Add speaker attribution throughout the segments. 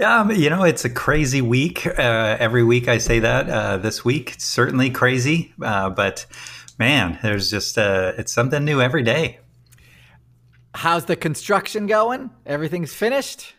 Speaker 1: Um, you know, it's a crazy week. Uh, every week I say that. Uh, this week, it's certainly crazy. Uh, but man, there's just uh, it's something new every day.
Speaker 2: How's the construction going? Everything's finished.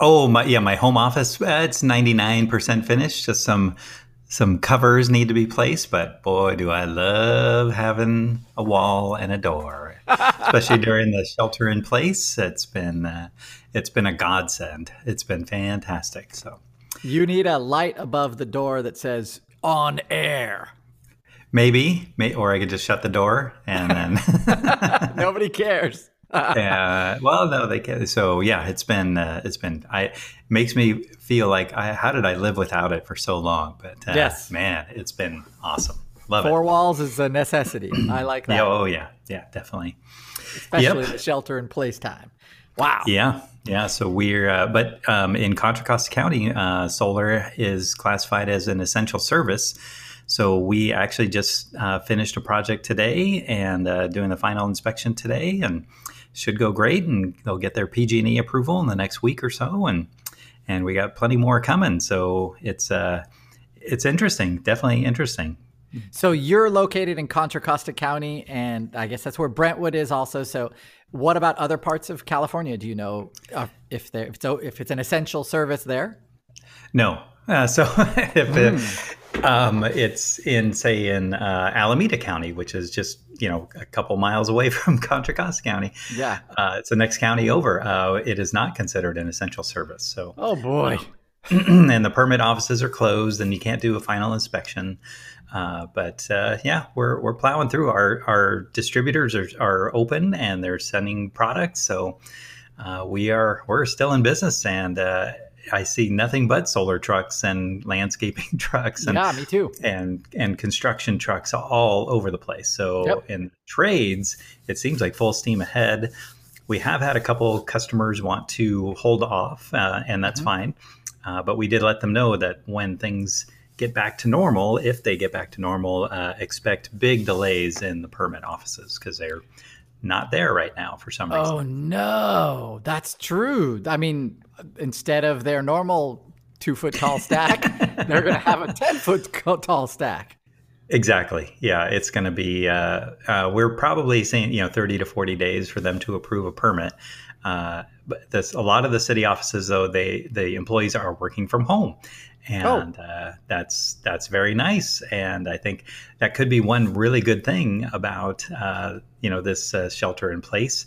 Speaker 1: Oh my, yeah, my home office. Uh, it's ninety nine percent finished. Just some some covers need to be placed. But boy, do I love having a wall and a door, especially during the shelter in place. It's been uh, it's been a godsend. It's been fantastic. So
Speaker 2: you need a light above the door that says "on air."
Speaker 1: Maybe, may, or I could just shut the door and then
Speaker 2: nobody cares.
Speaker 1: uh, well, no, they can. So yeah, it's been uh, it's been. I it makes me feel like I, how did I live without it for so long? But uh,
Speaker 2: yes,
Speaker 1: man, it's been awesome. Love
Speaker 2: Four
Speaker 1: it.
Speaker 2: walls is a necessity. I like that.
Speaker 1: Yeah, oh yeah, yeah, definitely.
Speaker 2: Especially yep. the shelter in place time. Wow.
Speaker 1: Yeah, yeah. So we're, uh, but um, in Contra Costa County, uh, solar is classified as an essential service. So we actually just uh, finished a project today and uh, doing the final inspection today, and should go great. And they'll get their PG&E approval in the next week or so, and and we got plenty more coming. So it's uh, it's interesting, definitely interesting.
Speaker 2: So you're located in Contra Costa County, and I guess that's where Brentwood is also. So what about other parts of California? Do you know uh, if there if so if it's an essential service there?
Speaker 1: No. Uh, so if mm. it, um, it's in say in uh, Alameda County, which is just you know a couple miles away from Contra Costa County.
Speaker 2: Yeah,
Speaker 1: uh, it's the next county over. Uh, it is not considered an essential service. So
Speaker 2: oh boy.
Speaker 1: and the permit offices are closed, and you can't do a final inspection. Uh, but uh, yeah, we're we're plowing through. Our our distributors are, are open and they're sending products, so uh, we are we're still in business. And uh, I see nothing but solar trucks and landscaping trucks. And,
Speaker 2: yeah, me too.
Speaker 1: And and construction trucks all over the place. So yep. in trades, it seems like full steam ahead. We have had a couple customers want to hold off, uh, and that's mm-hmm. fine. Uh, but we did let them know that when things get back to normal, if they get back to normal, uh, expect big delays in the permit offices because they're not there right now for some reason.
Speaker 2: Oh no, that's true. I mean, instead of their normal two foot tall stack, they're going to have a ten foot tall stack.
Speaker 1: Exactly. Yeah, it's going to be. Uh, uh, we're probably saying you know thirty to forty days for them to approve a permit. Uh, but this, a lot of the city offices, though, they the employees are working from home, and oh. uh, that's that's very nice. And I think that could be one really good thing about uh, you know this uh, shelter in place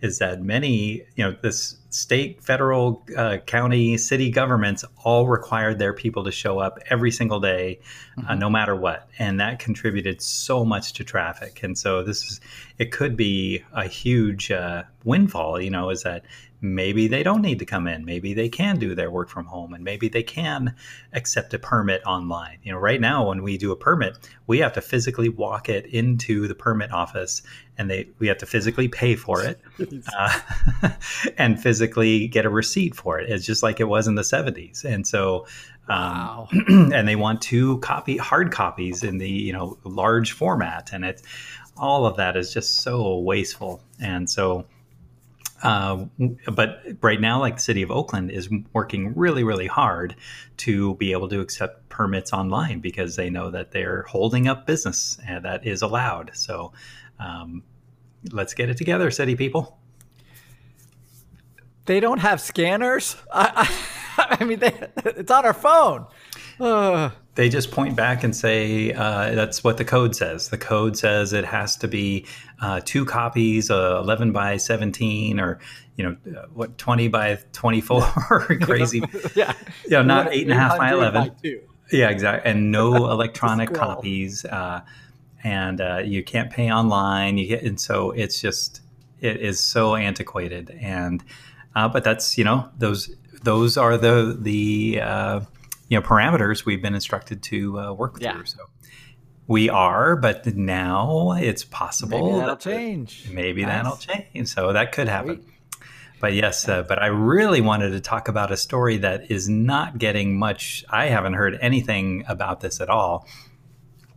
Speaker 1: is that many you know this state, federal, uh, county, city governments all required their people to show up every single day, uh, mm-hmm. no matter what, and that contributed so much to traffic. And so this is it could be a huge uh, windfall. You know, is that maybe they don't need to come in maybe they can do their work from home and maybe they can accept a permit online you know right now when we do a permit we have to physically walk it into the permit office and they we have to physically pay for it uh, and physically get a receipt for it. It's just like it was in the 70s and so um, and they want two copy hard copies in the you know large format. And it's all of that is just so wasteful. And so uh, but right now, like the city of Oakland is working really, really hard to be able to accept permits online because they know that they're holding up business and that is allowed. So um, let's get it together, city people.
Speaker 2: They don't have scanners. I, I, I mean, they, it's on our phone. Uh,
Speaker 1: they just point back and say uh, that's what the code says. The code says it has to be uh, two copies, uh, 11 by 17, or you know uh, what, 20 by 24, crazy.
Speaker 2: yeah,
Speaker 1: you know, not eight and a half by 11.
Speaker 2: By.
Speaker 1: Yeah, exactly. And no electronic copies, uh, and uh, you can't pay online. You get, and so it's just it is so antiquated. And uh, but that's you know those those are the the uh, you know parameters we've been instructed to uh, work
Speaker 2: Yeah.
Speaker 1: through. So we are, but now it's possible
Speaker 2: Maybe that'll
Speaker 1: that-
Speaker 2: change.
Speaker 1: Maybe
Speaker 2: Nice.
Speaker 1: that'll change. So that could happen.
Speaker 2: Sweet.
Speaker 1: But yes, uh, but I really wanted to talk about a story that is not getting much. I haven't heard anything about this at all,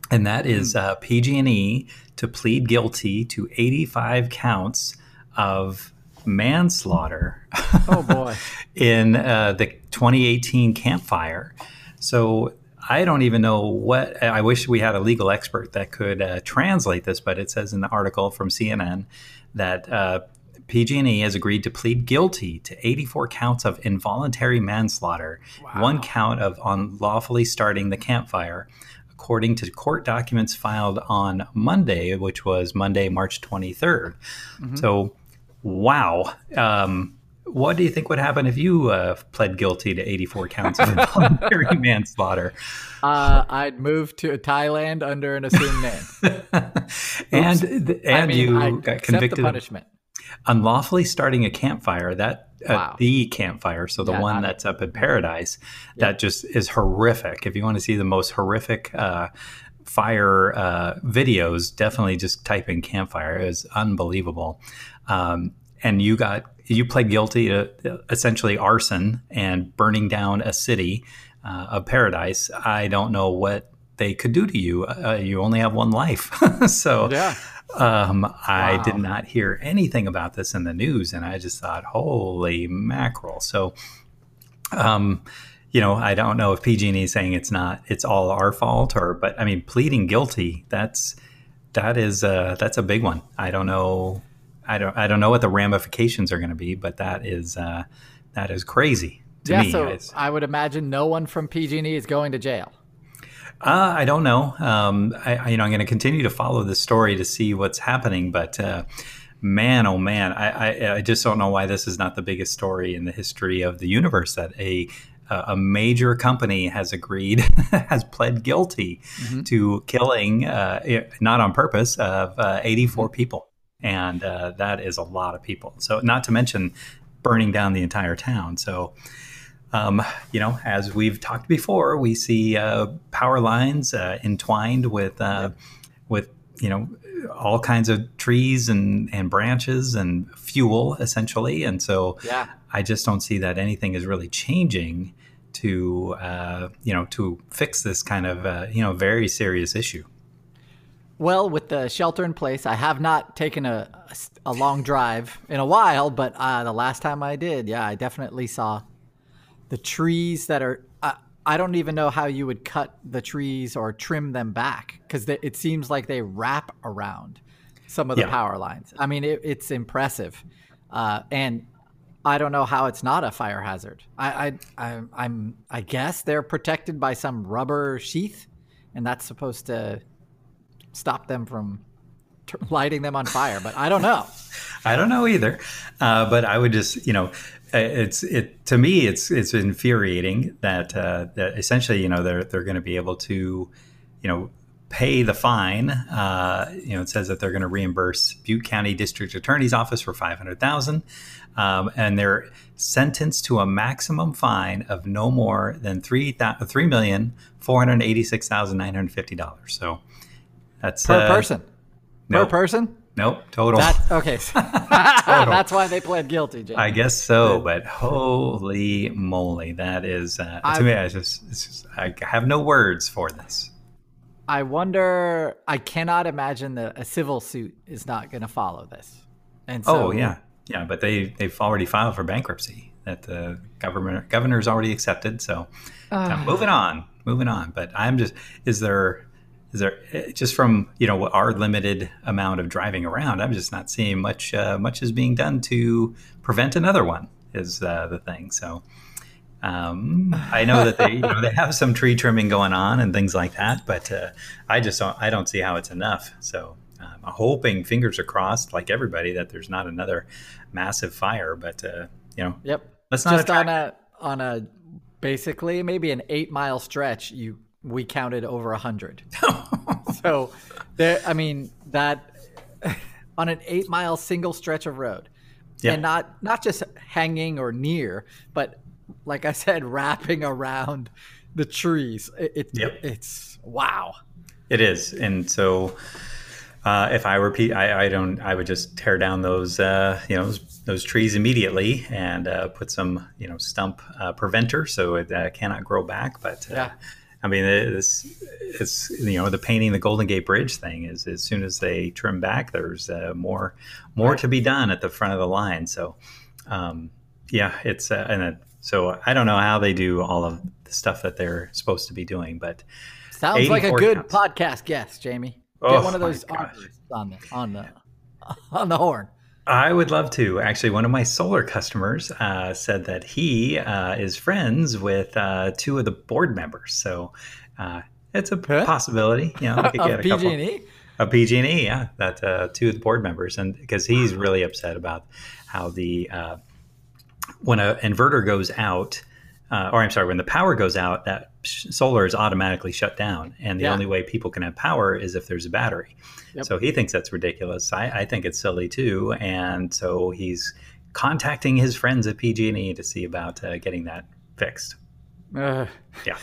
Speaker 1: and that is uh, PG&E to plead guilty to 85 counts of manslaughter
Speaker 2: Oh boy.
Speaker 1: in uh, the 2018 Camp Fire. So I don't even know what. I wish we had a legal expert that could uh, translate this, but it says in the article from CNN that uh, PG&E has agreed to plead guilty to 84 counts of involuntary manslaughter, one count of unlawfully starting the Camp Fire. According to court documents filed on Monday, which was Monday, March 23rd. So, wow. Um, what do you think would happen if you uh, pled guilty to 84 counts of involuntary manslaughter?
Speaker 2: Uh, I'd move to Thailand under an assumed name.
Speaker 1: and th- and
Speaker 2: I mean,
Speaker 1: you
Speaker 2: I'd
Speaker 1: got convicted
Speaker 2: the
Speaker 1: of
Speaker 2: punishment.
Speaker 1: unlawfully starting a campfire. That uh,
Speaker 2: Wow.
Speaker 1: the campfire, so the
Speaker 2: Yeah,
Speaker 1: one that's up in Paradise, that just is horrific. If you want to see the most horrific uh, fire uh, videos, definitely just type in Camp Fire. It was unbelievable. Um, and you got you pled guilty to uh, essentially arson and burning down a city uh, of Paradise. I don't know what they could do to you. Uh, you only have one life, so
Speaker 2: Yeah.
Speaker 1: um, I
Speaker 2: Wow.
Speaker 1: did not hear anything about this in the news, and I just thought, holy mackerel! So, um, you know, I don't know if PG&E is saying it's not, it's all our fault, or, but I mean, pleading guilty, that's that is uh, that's a big one. I don't know, I don't, I don't know what the ramifications are going to be, but that is uh, that is crazy to
Speaker 2: yeah.
Speaker 1: me.
Speaker 2: So
Speaker 1: It's-
Speaker 2: I would imagine no one from PG&E is going to jail.
Speaker 1: Uh, I don't know. Um, I, I- you know, I'm going to continue to follow this story to see what's happening, but uh, man, oh man, I, I, I just don't know why this is not the biggest story in the history of the universe that a a major company has agreed, has pled guilty to killing, uh, not on purpose, of uh, 84 people, and uh, that is a lot of people. So, not to mention burning down the entire town. So, um, you know, as we've talked before, we see uh, power lines uh, entwined with uh, with you know all kinds of trees and and branches and fuel essentially, and so
Speaker 2: Yeah.
Speaker 1: I just don't see that anything is really changing to uh, you know to fix this kind of uh, you know very serious issue.
Speaker 2: Well, with the shelter in place, I have not taken a, a long drive in a while, but uh, the last time I did, yeah, I definitely saw the trees that are. I I don't even know how you would cut the trees or trim them back because it seems like they wrap around some of the
Speaker 1: Yeah.
Speaker 2: power lines. I mean, it, it's impressive, uh, and I don't know how it's not a fire hazard. I, I, I I'm I guess they're protected by some rubber sheath, and that's supposed to stop them from t- lighting them on fire. But I don't know.
Speaker 1: I don't know either, uh, but I would just you know, uh, it's it to me it's it's infuriating that uh, that essentially you know they're they're going to be able to you know pay the fine. Uh, you know, it says that they're going to reimburse Butte County District Attorney's Office for five hundred thousand, um, and they're sentenced to a maximum fine of no more than three three million four hundred eighty six thousand nine hundred fifty dollars. So that's
Speaker 2: Per
Speaker 1: uh,
Speaker 2: person.
Speaker 1: nope.
Speaker 2: Per person.
Speaker 1: Nope, total.
Speaker 2: That's okay. That's why they pled guilty, Jay.
Speaker 1: I guess so, but holy moly, that is uh, to me. I just, it's just I have no words for this.
Speaker 2: I wonder. I cannot imagine that a civil suit is not going to follow this. And so,
Speaker 1: oh yeah, yeah, but they they've already filed for bankruptcy. That the government governor's already accepted. So uh, moving on, moving on. But I'm just is there is there eh, just from you know our limited amount of driving around, I'm just not seeing much uh, much is being done to prevent another one. Is uh, the thing. So Um, I know that they you know they have some tree trimming going on and things like that, but uh, I just don't I don't see how it's enough. So um, I'm hoping, fingers are crossed, like everybody, that there's not another massive fire. But uh, you know,
Speaker 2: Yep.
Speaker 1: let's not
Speaker 2: Just
Speaker 1: attract-
Speaker 2: on a on a basically maybe an eight mile stretch, you we counted over a hundred. so there, I mean that on an eight mile single stretch of road,
Speaker 1: Yeah.
Speaker 2: and not not just hanging or near, but like I said, wrapping around the trees. It, it
Speaker 1: Yep.
Speaker 2: it's wow.
Speaker 1: It is, and so uh, if I repeat, I, I don't. I would just tear down those, uh, you know, those, those trees immediately and uh, put some, you know, stump uh, preventer so it uh, cannot grow back. But uh,
Speaker 2: Yeah.
Speaker 1: I mean, it's it's you know the painting the Golden Gate Bridge thing is as soon as they trim back, there's uh, more more to be done at the front of the line. So um, yeah, it's uh, and so I don't know how they do all of the stuff that they're supposed to be doing, but
Speaker 2: Sounds like a good
Speaker 1: counts.
Speaker 2: podcast guest, Jamie. Get
Speaker 1: Oh,
Speaker 2: one of those on the on the on the horn.
Speaker 1: I would love to. Actually, one of my solar customers uh, said that he uh, is friends with uh, two of the board members. So uh, it's a
Speaker 2: Huh?
Speaker 1: possibility. You know, we could get a couple
Speaker 2: PG&E?
Speaker 1: of PG&E. Yeah, that uh, two of the board members, and because he's really upset about how the uh, when an inverter goes out, uh, or I'm sorry, when the power goes out, that sh- solar is automatically shut down, and the
Speaker 2: Yeah.
Speaker 1: only way people can have power is if there's a battery.
Speaker 2: Yep.
Speaker 1: So he thinks that's ridiculous. I, I think it's silly too, and so he's contacting his friends at PG&E to see about uh, getting that fixed.
Speaker 2: Ugh.
Speaker 1: Yeah.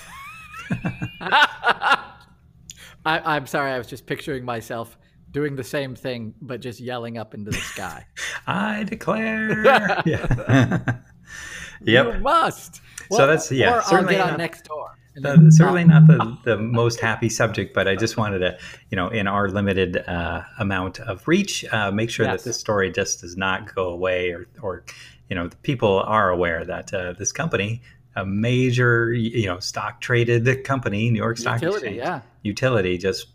Speaker 2: I, I'm sorry, I was just picturing myself doing the same thing, but just yelling up into the sky.
Speaker 1: I declare. yeah. yep.
Speaker 2: You must.
Speaker 1: So that's- yeah, certainly not-
Speaker 2: next door. then
Speaker 1: certainly not the, the most happy subject, but I just wanted to, you know, in our limited uh, amount of reach, uh, make sure
Speaker 2: Yes.
Speaker 1: that this story just does not go away, or, or you know, the people are aware that uh, this company, a major, you know, stock traded company, New York Stock
Speaker 2: Utility,
Speaker 1: Exchange,
Speaker 2: yeah.
Speaker 1: utility, just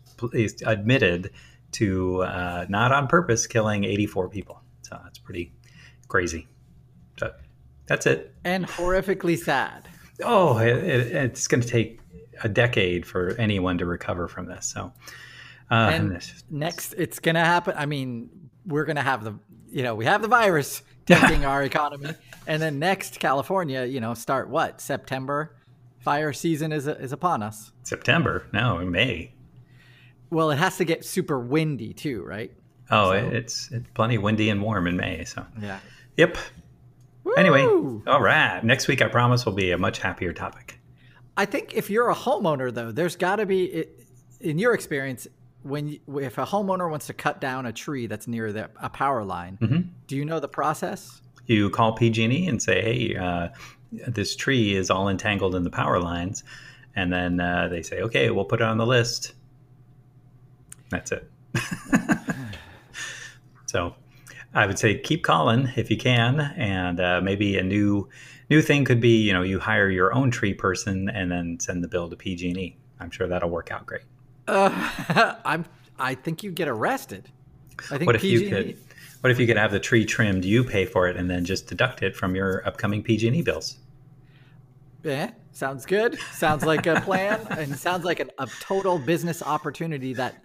Speaker 1: admitted to uh, not on purpose killing 84 people. So that's pretty crazy. So that's it.
Speaker 2: And horrifically sad.
Speaker 1: Oh, it, it, it's going to take a decade for anyone to recover from this. So, uh,
Speaker 2: And
Speaker 1: and this-
Speaker 2: next, it's going to happen. I mean, we're going to have the, you know, we have the virus taking our economy. And then next, California, you know, start what? September? Fire season is, is upon us.
Speaker 1: September, no, May.
Speaker 2: Well, it has to get super windy too, right?
Speaker 1: Oh,
Speaker 2: So-
Speaker 1: it's it's plenty windy and warm in May. So,
Speaker 2: Yeah.
Speaker 1: yep. Anyway, all right. Next week, I promise, will be a much happier topic.
Speaker 2: I think if you're a homeowner, though, there's got to be, in your experience, when if a homeowner wants to cut down a tree that's near the, a power line,
Speaker 1: Mhm.
Speaker 2: do you know the process?
Speaker 1: You call PG&E and say, "Hey, uh, this tree is all entangled in the power lines," and then uh, they say, "Okay, we'll put it on the list." That's it. so, I would say keep calling if you can, and uh, maybe a new new thing could be, you know, you hire your own tree person and then send the bill to PG&E. I'm sure that'll work out great.
Speaker 2: Uh, I'm. I think you get arrested. I think
Speaker 1: What if you
Speaker 2: PG&E
Speaker 1: could? What if you could have the tree trimmed? You pay for it, and then just deduct it from your upcoming PG&E bills.
Speaker 2: Yeah, sounds good. Sounds like a plan, and sounds like an, a total business opportunity that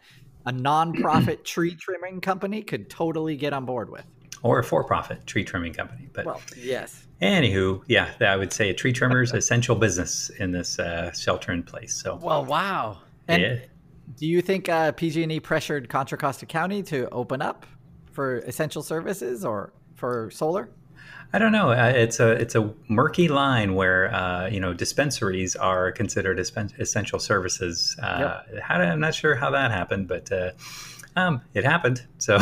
Speaker 2: a nonprofit tree trimming company could totally get on board with.
Speaker 1: or a for-profit tree trimming company. But
Speaker 2: Well, yes.
Speaker 1: anywho, yeah, I would say a tree trimmer's essential business in this uh, shelter in place. So
Speaker 2: Well, wow. And
Speaker 1: yeah,
Speaker 2: do you think uh, PG&E pressured Contra Costa County to open up for essential services or for solar?
Speaker 1: I don't know. It's a it's a murky line where uh, you know dispensaries are considered essential services. Uh, how do, I'm not sure how that happened, but uh, um, it happened. So.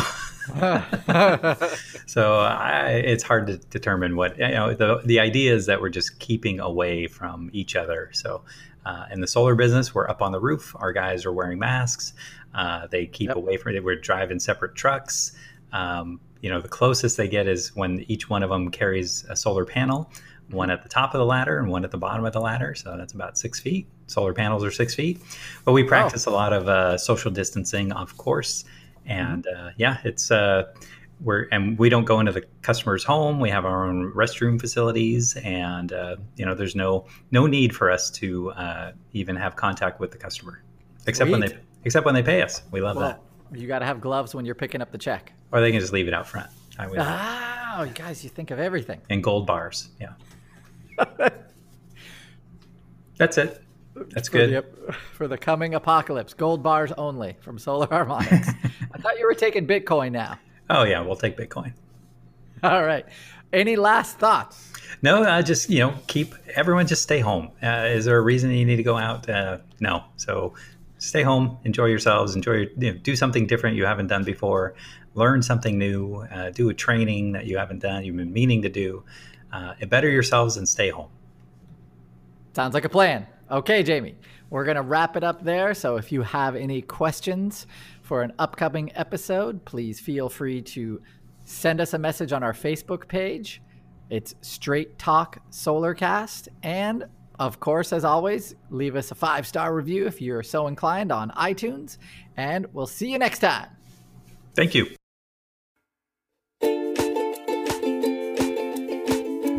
Speaker 1: So I, it's hard to determine what you know. The the idea is that we're just keeping away from each other. So uh, in the solar business, we're up on the roof. Our guys are wearing masks. Uh, they keep
Speaker 2: Yep.
Speaker 1: away from it. We're driving separate trucks. Um, you know, the closest they get is when each one of them carries a solar panel, one at the top of the ladder and one at the bottom of the ladder. So that's about six feet. Solar panels are six feet. But we practice a lot of uh, social distancing, of course. And uh, yeah, it's uh, we're and we don't go into the customer's home. We have our own restroom facilities, and uh, you know, there's no no need for us to uh, even have contact with the customer, except when
Speaker 2: Sweet.
Speaker 1: they except when they pay us. We love
Speaker 2: Well,
Speaker 1: that.
Speaker 2: You got to have gloves when you're picking up the check.
Speaker 1: Or they can just leave it out front. I would,
Speaker 2: Ah, you guys, you think of everything.
Speaker 1: and gold bars. Yeah. That's it. That's
Speaker 2: For
Speaker 1: good.
Speaker 2: the, for the coming apocalypse, gold bars only from Solar Harmonics. I thought you were taking Bitcoin now.
Speaker 1: Oh yeah, we'll take Bitcoin.
Speaker 2: All right. Any last thoughts?
Speaker 1: No, uh, just you know, keep everyone just stay home. Uh, is there a reason you need to go out? Uh, no. So stay home, enjoy yourselves, enjoy your, you know, do something different you haven't done before, learn something new, uh, do a training that you haven't done, you've been meaning to do. Uh, better yourselves and stay home.
Speaker 2: Sounds like a plan. Okay, Jamie, we're going to wrap it up there. So if you have any questions for an upcoming episode, please feel free to send us a message on our Facebook page. It's Straight Talk Solarcast. And of course, as always, leave us a five star review if you're so inclined on iTunes. And we'll see you next time.
Speaker 1: Thank you.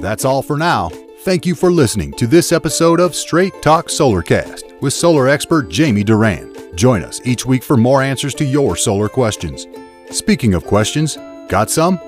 Speaker 3: That's all for now. Thank you for listening to this episode of Straight Talk Solarcast with solar expert Jamie Duran. Join us each week for more answers to your solar questions. Speaking of questions, got some?